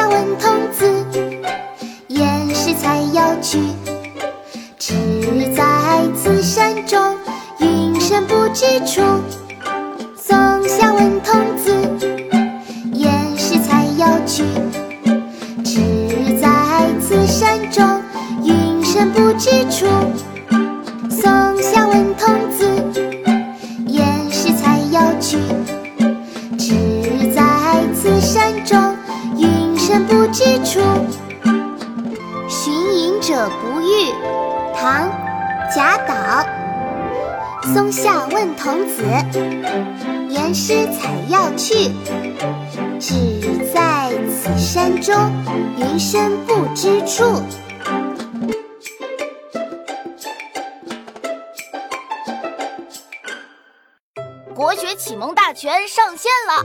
下问童子言师采药去只在此山中云深不知处松下问童子言师采药去只在此山中云深不知处松下问童子言师采药去。只在此山中云深不知处。寻隐者不遇，唐·贾岛。松下问童子，言师采药去。只在此山中，云深不知处。国学启蒙大全上线了，